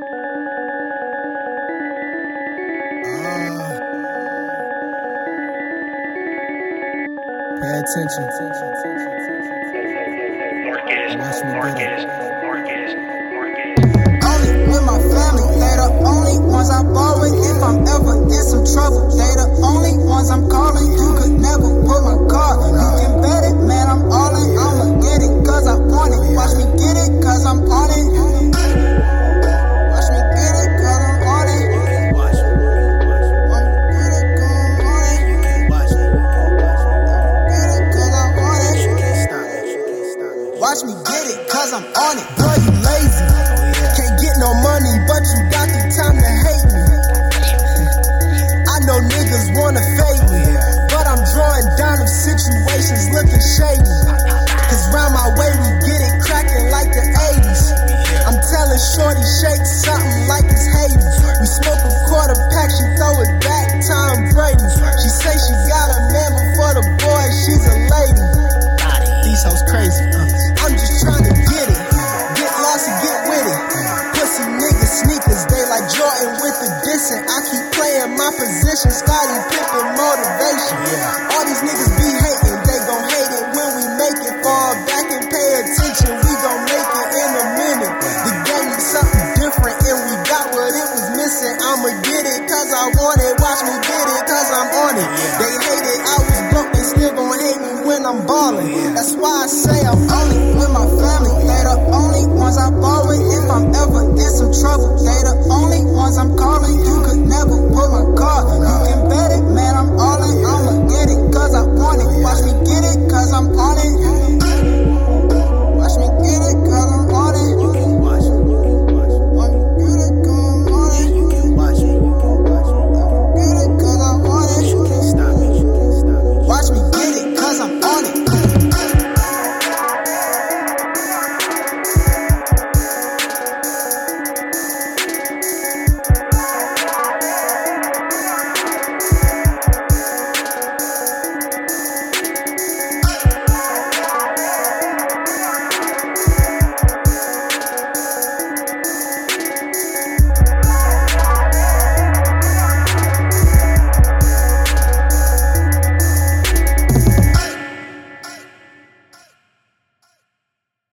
Pay attention. Watch me get it. Only Watch me get it, cause I'm on it. Boy, you lazy. Can't get no money, but you got the time to hate me. I know niggas wanna fade me, but I'm drawing down them situations looking shady. Cause round my way we get it cracking like the 80s. I'm telling Shorty shake something like it's Hades. We smoke a quarter playing my position, Scottie Pippen motivation. All these niggas be hating, they gon' hate it when we make it. Fall back and pay attention, we gon' make it in a minute. The game is something different and we got what it was missing. I'ma get it cause I want it, watch me get it cause I'm on it. Yeah. They hate it, I was broke, they still gon' hate me when I'm ballin'. That's why I say I'm only with I'm